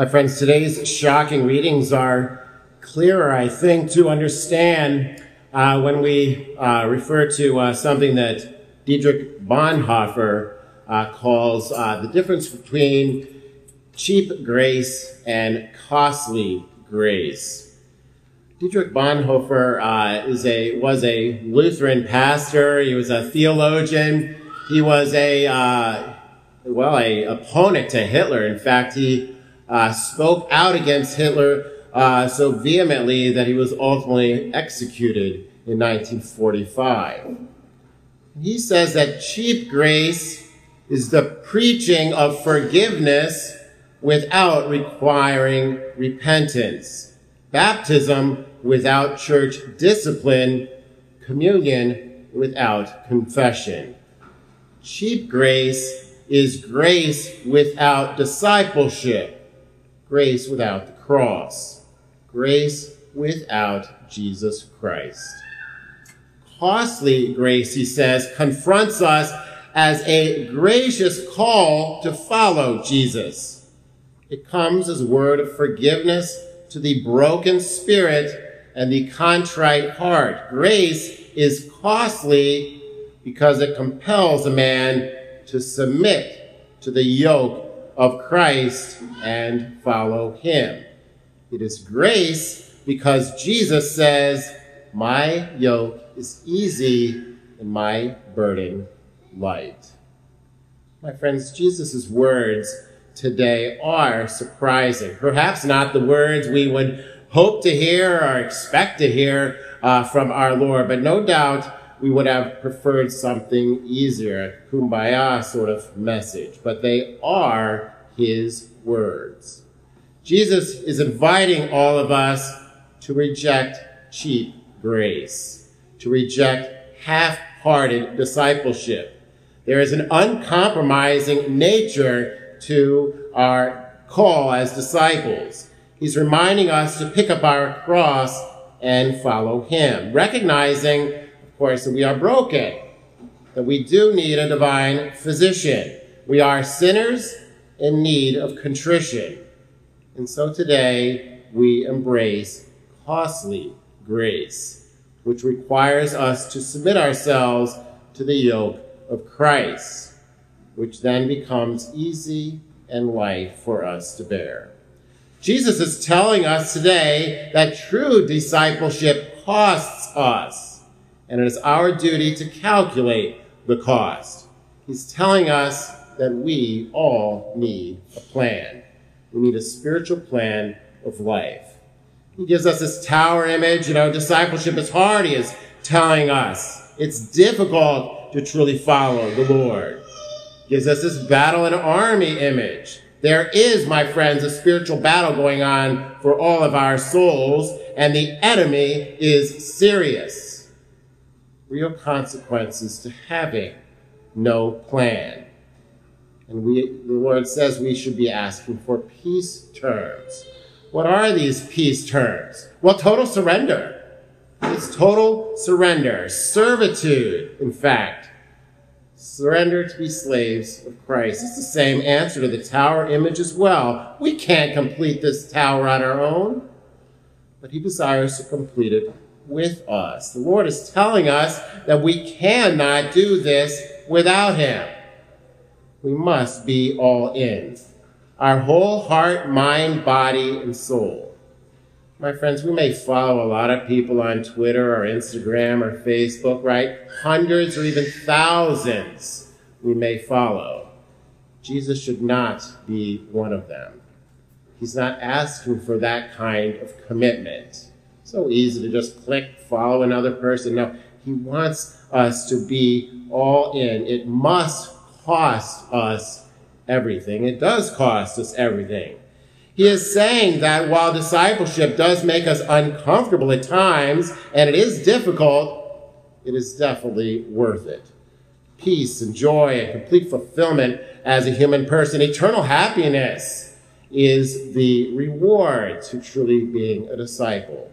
My friends, today's shocking readings are clearer, I think, to understand uh, when we uh, refer to uh, something that Dietrich Bonhoeffer uh, calls uh, the difference between cheap grace and costly grace. Dietrich Bonhoeffer uh, is a, was a Lutheran pastor. He was a theologian. He was a, well, a opponent to Hitler. In fact, he uh, spoke out against Hitler uh, so vehemently that he was ultimately executed in 1945. He says that cheap grace is the preaching of forgiveness without requiring repentance, baptism without church discipline, communion without confession. Cheap grace is grace without discipleship grace without the cross, grace without Jesus Christ. Costly grace, he says, confronts us as a gracious call to follow Jesus. It comes as a word of forgiveness to the broken spirit and the contrite heart. Grace is costly because it compels a man to submit to the yoke of Christ and follow him. It is grace because Jesus says, My yoke is easy and my burden light. My friends, Jesus' words today are surprising. Perhaps not the words we would hope to hear or expect to hear uh, from our Lord, but no doubt we would have preferred something easier, kumbaya sort of message, but they are his words. Jesus is inviting all of us to reject cheap grace, to reject half-hearted discipleship. There is an uncompromising nature to our call as disciples. He's reminding us to pick up our cross and follow him, recognizing course, that we are broken, that we do need a divine physician. We are sinners in need of contrition. And so today we embrace costly grace, which requires us to submit ourselves to the yoke of Christ, which then becomes easy and light for us to bear. Jesus is telling us today that true discipleship costs us and it is our duty to calculate the cost. He's telling us that we all need a plan. We need a spiritual plan of life. He gives us this tower image. You know, discipleship is hard, he is telling us. It's difficult to truly follow the Lord. He gives us this battle and army image. There is, my friends, a spiritual battle going on for all of our souls, and the enemy is serious real consequences to having no plan. And we, the Lord says we should be asking for peace terms. What are these peace terms? Well, total surrender. It's total surrender, servitude, in fact. Surrender to be slaves of Christ. It's the same answer to the tower image as well. We can't complete this tower on our own, but he desires to complete it with us. The Lord is telling us that we cannot do this without Him. We must be all in. Our whole heart, mind, body, and soul. My friends, we may follow a lot of people on Twitter or Instagram or Facebook, right? Hundreds or even thousands we may follow. Jesus should not be one of them. He's not asking for that kind of commitment so easy to just click, follow another person. No, he wants us to be all in. It must cost us everything. It does cost us everything. He is saying that while discipleship does make us uncomfortable at times, and it is difficult, it is definitely worth it. Peace and joy and complete fulfillment as a human person, eternal happiness is the reward to truly being a disciple.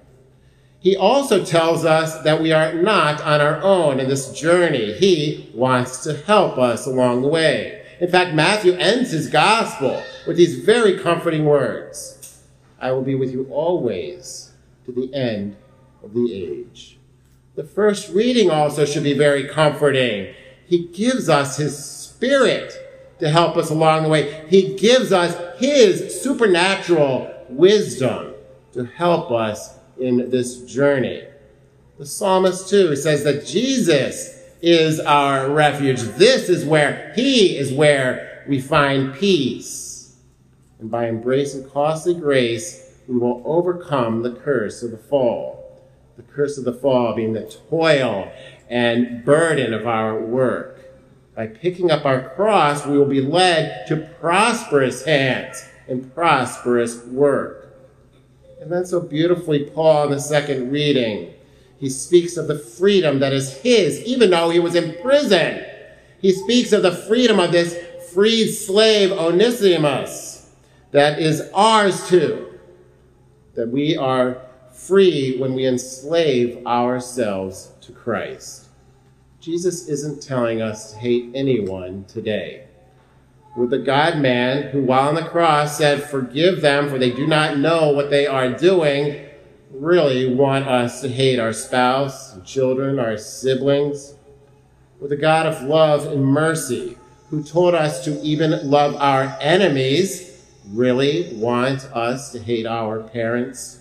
He also tells us that we are not on our own in this journey. He wants to help us along the way. In fact, Matthew ends his gospel with these very comforting words I will be with you always to the end of the age. The first reading also should be very comforting. He gives us his spirit to help us along the way. He gives us his supernatural wisdom to help us in this journey. The psalmist, too, says that Jesus is our refuge. This is where, he is where we find peace. And by embracing costly grace, we will overcome the curse of the fall. The curse of the fall being the toil and burden of our work. By picking up our cross, we will be led to prosperous hands and prosperous work. And then so beautifully, Paul in the second reading, he speaks of the freedom that is his, even though he was in prison. He speaks of the freedom of this freed slave Onesimus that is ours too. That we are free when we enslave ourselves to Christ. Jesus isn't telling us to hate anyone today. With the God man who, while on the cross, said, Forgive them, for they do not know what they are doing, really want us to hate our spouse, and children, our siblings. With the God of love and mercy who told us to even love our enemies, really want us to hate our parents?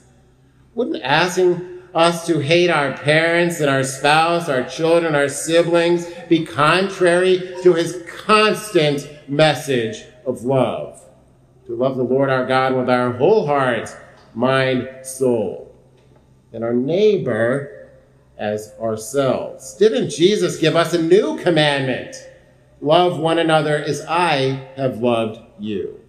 Wouldn't asking us to hate our parents and our spouse, our children, our siblings be contrary to his constant message of love? To love the Lord our God with our whole heart, mind, soul, and our neighbor as ourselves. Didn't Jesus give us a new commandment? Love one another as I have loved you.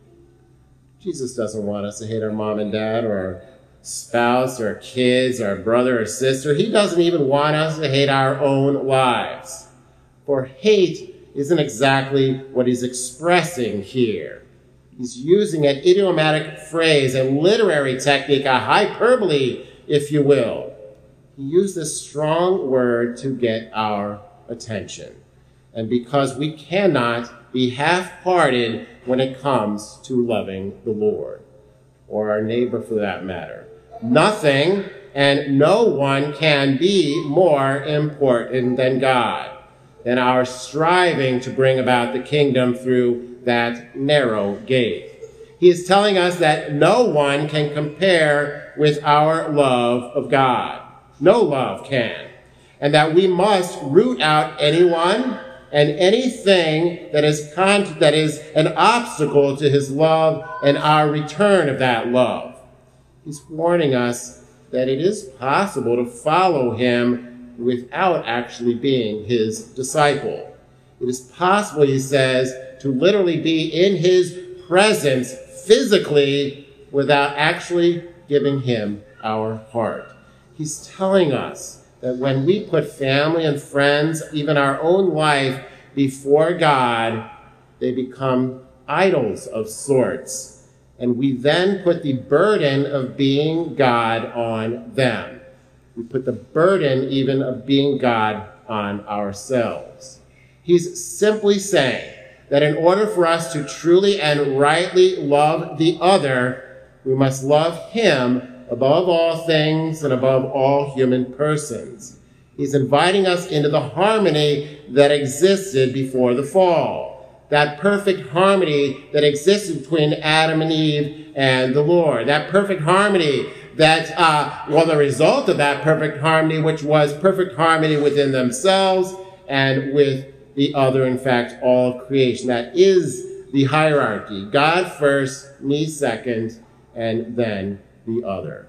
Jesus doesn't want us to hate our mom and dad or our spouse or our kids or our brother or sister. He doesn't even want us to hate our own lives. For hate isn't exactly what he's expressing here. He's using an idiomatic phrase, a literary technique, a hyperbole, if you will. He used this strong word to get our attention and because we cannot be half hearted when it comes to loving the Lord or our neighbor for that matter. Nothing and no one can be more important than God, than our striving to bring about the kingdom through that narrow gate. He is telling us that no one can compare with our love of God. No love can. And that we must root out anyone and anything that is, con- that is an obstacle to his love and our return of that love. He's warning us that it is possible to follow him without actually being his disciple. It is possible, he says, to literally be in his presence physically without actually giving him our heart. He's telling us that when we put family and friends, even our own life, before God, they become idols of sorts. And we then put the burden of being God on them. We put the burden even of being God on ourselves. He's simply saying that in order for us to truly and rightly love the other, we must love him above all things and above all human persons. He's inviting us into the harmony that existed before the fall. That perfect harmony that existed between Adam and Eve and the Lord. That perfect harmony that, uh, well, the result of that perfect harmony, which was perfect harmony within themselves and with the other, in fact, all of creation. That is the hierarchy. God first, me second, and then the other.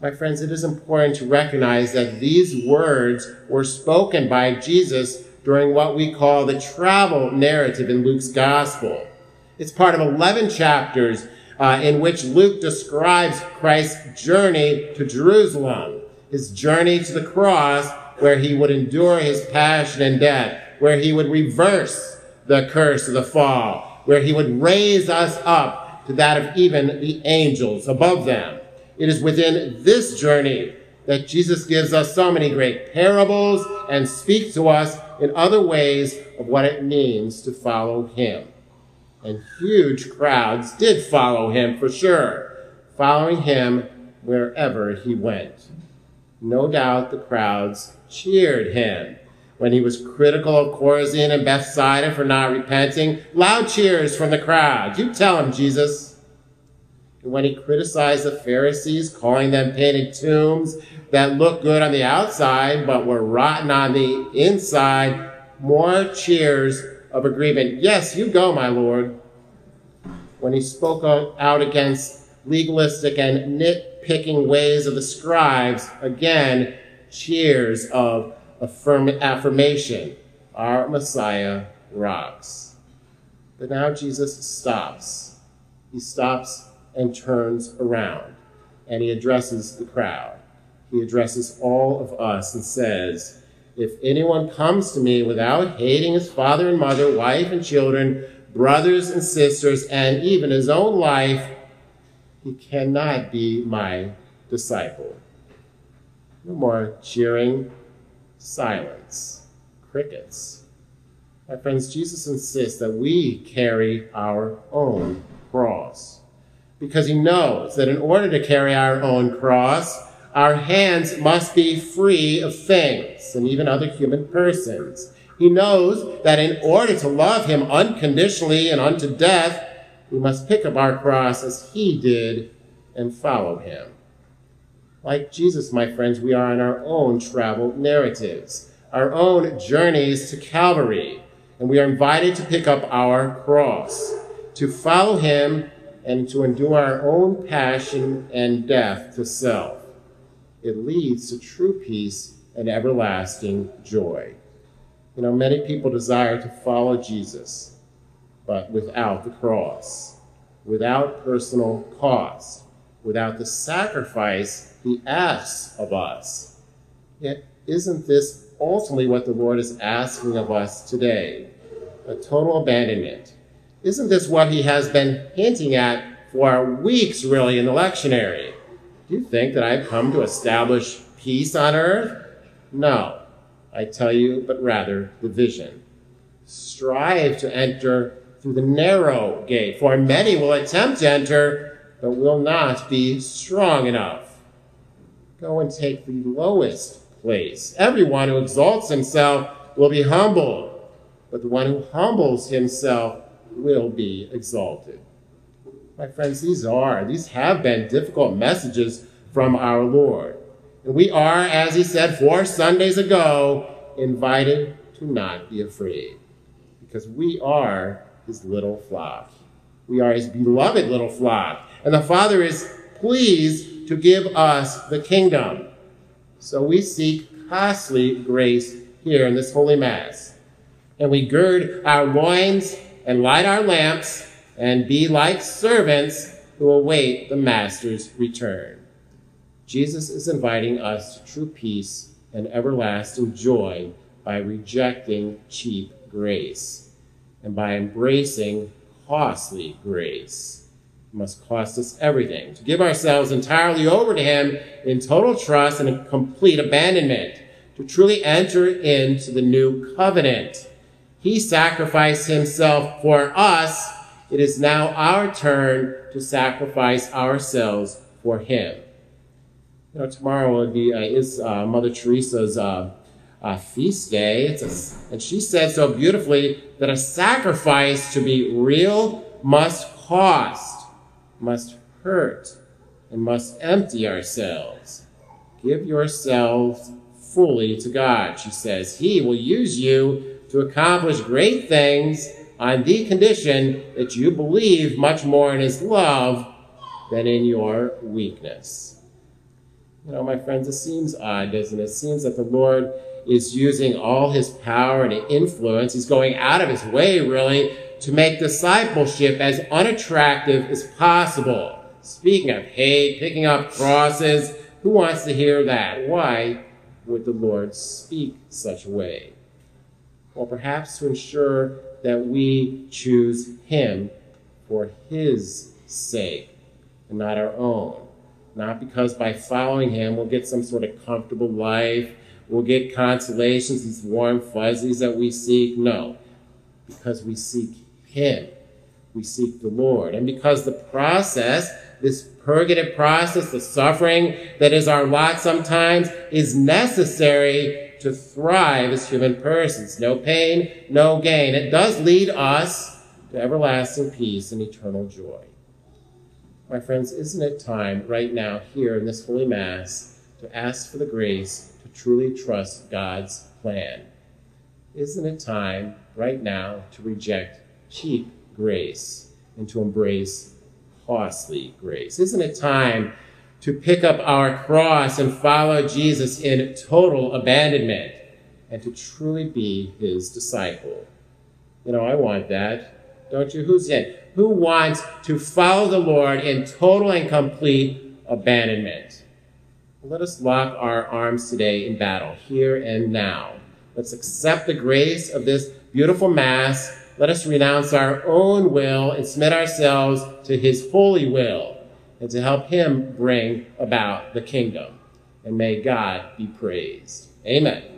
My friends, it is important to recognize that these words were spoken by Jesus during what we call the travel narrative in Luke's gospel. It's part of 11 chapters uh, in which Luke describes Christ's journey to Jerusalem, his journey to the cross where he would endure his passion and death, where he would reverse the curse of the fall, where he would raise us up to that of even the angels above them. It is within this journey that Jesus gives us so many great parables and speaks to us in other ways of what it means to follow him. And huge crowds did follow him for sure, following him wherever he went. No doubt the crowds cheered him when he was critical of Chorazin and Bethsaida for not repenting. Loud cheers from the crowd. You tell him, Jesus. And when he criticized the Pharisees, calling them painted tombs that looked good on the outside but were rotten on the inside, more cheers of agreement. Yes, you go, my Lord. When he spoke out against legalistic and nitpicking ways of the scribes, again, cheers of affirm- affirmation. Our Messiah rocks. But now Jesus stops. He stops and turns around and he addresses the crowd. He addresses all of us and says, If anyone comes to me without hating his father and mother, wife and children, brothers and sisters, and even his own life, he cannot be my disciple. No more cheering, silence, crickets. My friends, Jesus insists that we carry our own cross because he knows that in order to carry our own cross, our hands must be free of things and even other human persons. He knows that in order to love him unconditionally and unto death, we must pick up our cross as he did and follow him. Like Jesus, my friends, we are on our own travel narratives, our own journeys to Calvary, and we are invited to pick up our cross, to follow him, and to endure our own passion and death to self. It leads to true peace and everlasting joy. You know, many people desire to follow Jesus, but without the cross, without personal cost, without the sacrifice he asks of us. Yet, isn't this ultimately what the Lord is asking of us today? A total abandonment. Isn't this what he has been hinting at for weeks, really, in the lectionary? Do you think that I've come to establish peace on earth? No. I tell you, but rather division. Strive to enter through the narrow gate, for many will attempt to enter, but will not be strong enough. Go and take the lowest place. Everyone who exalts himself will be humbled, but the one who humbles himself will be exalted. My friends, these are, these have been difficult messages from our Lord. And we are, as he said four Sundays ago, invited to not be afraid because we are his little flock. We are his beloved little flock. And the Father is pleased to give us the kingdom. So we seek costly grace here in this Holy Mass. And we gird our loins and light our lamps and be like servants who await the Master's return. Jesus is inviting us to true peace and everlasting joy by rejecting cheap grace and by embracing costly grace. It must cost us everything to give ourselves entirely over to Him in total trust and complete abandonment, to truly enter into the new covenant. He sacrificed Himself for us. It is now our turn to sacrifice ourselves for Him you know, tomorrow will be uh, is uh, Mother Teresa's uh, uh, feast day. A, and she said so beautifully that a sacrifice to be real must cost, must hurt, and must empty ourselves. Give yourselves fully to God, she says. He will use you to accomplish great things on the condition that you believe much more in His love than in your weakness. You know, my friends, it seems odd, doesn't it? It seems that the Lord is using all his power and influence. He's going out of his way, really, to make discipleship as unattractive as possible. Speaking of hate, picking up crosses, who wants to hear that? Why would the Lord speak such a Well, perhaps to ensure that we choose him for his sake and not our own not because by following him we'll get some sort of comfortable life, we'll get consolations, these warm fuzzies that we seek. No, because we seek him. We seek the Lord. And because the process, this purgative process, the suffering that is our lot sometimes, is necessary to thrive as human persons. No pain, no gain. It does lead us to everlasting peace and eternal joy. My friends, isn't it time right now, here in this Holy Mass, to ask for the grace to truly trust God's plan? Isn't it time right now to reject cheap grace and to embrace costly grace? Isn't it time to pick up our cross and follow Jesus in total abandonment and to truly be his disciple? You know, I want that. Don't you? Who's in? who wants to follow the Lord in total and complete abandonment. Let us lock our arms today in battle, here and now. Let's accept the grace of this beautiful Mass. Let us renounce our own will and submit ourselves to His holy will and to help Him bring about the kingdom. And may God be praised. Amen.